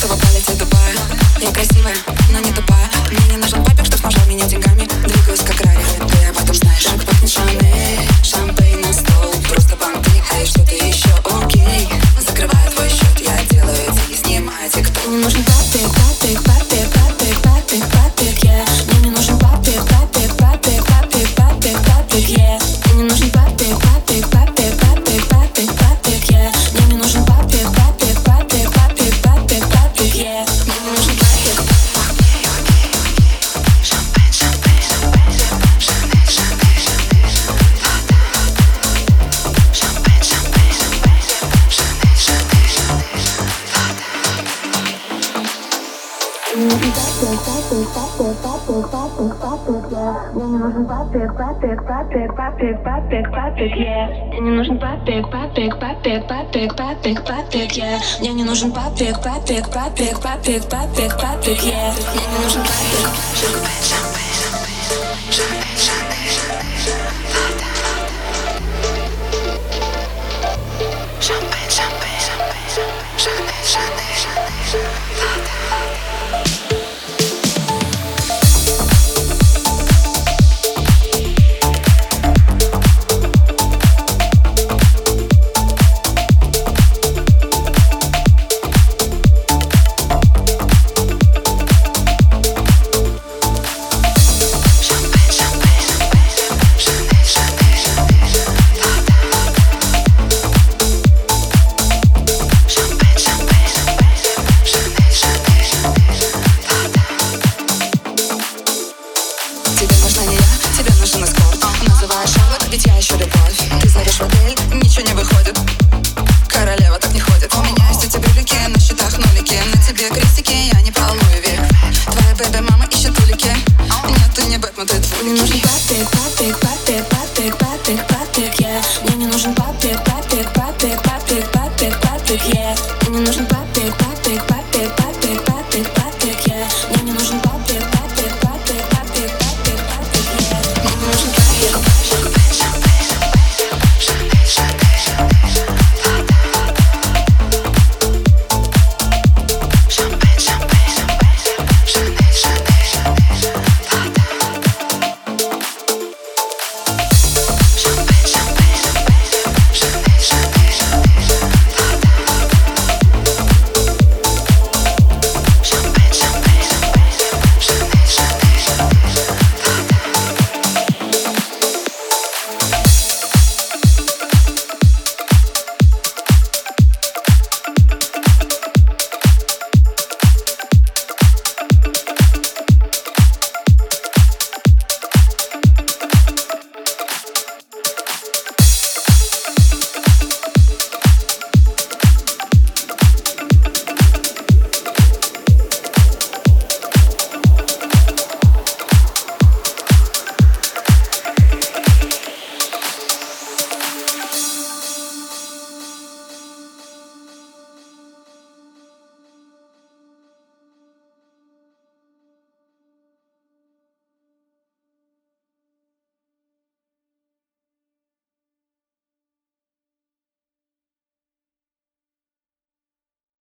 чтобы полететь в Дубай Я красивая, но не тупая. Мне не папик, папик, папик, папик, папик, я. Мне не нужен папик. Мне нужно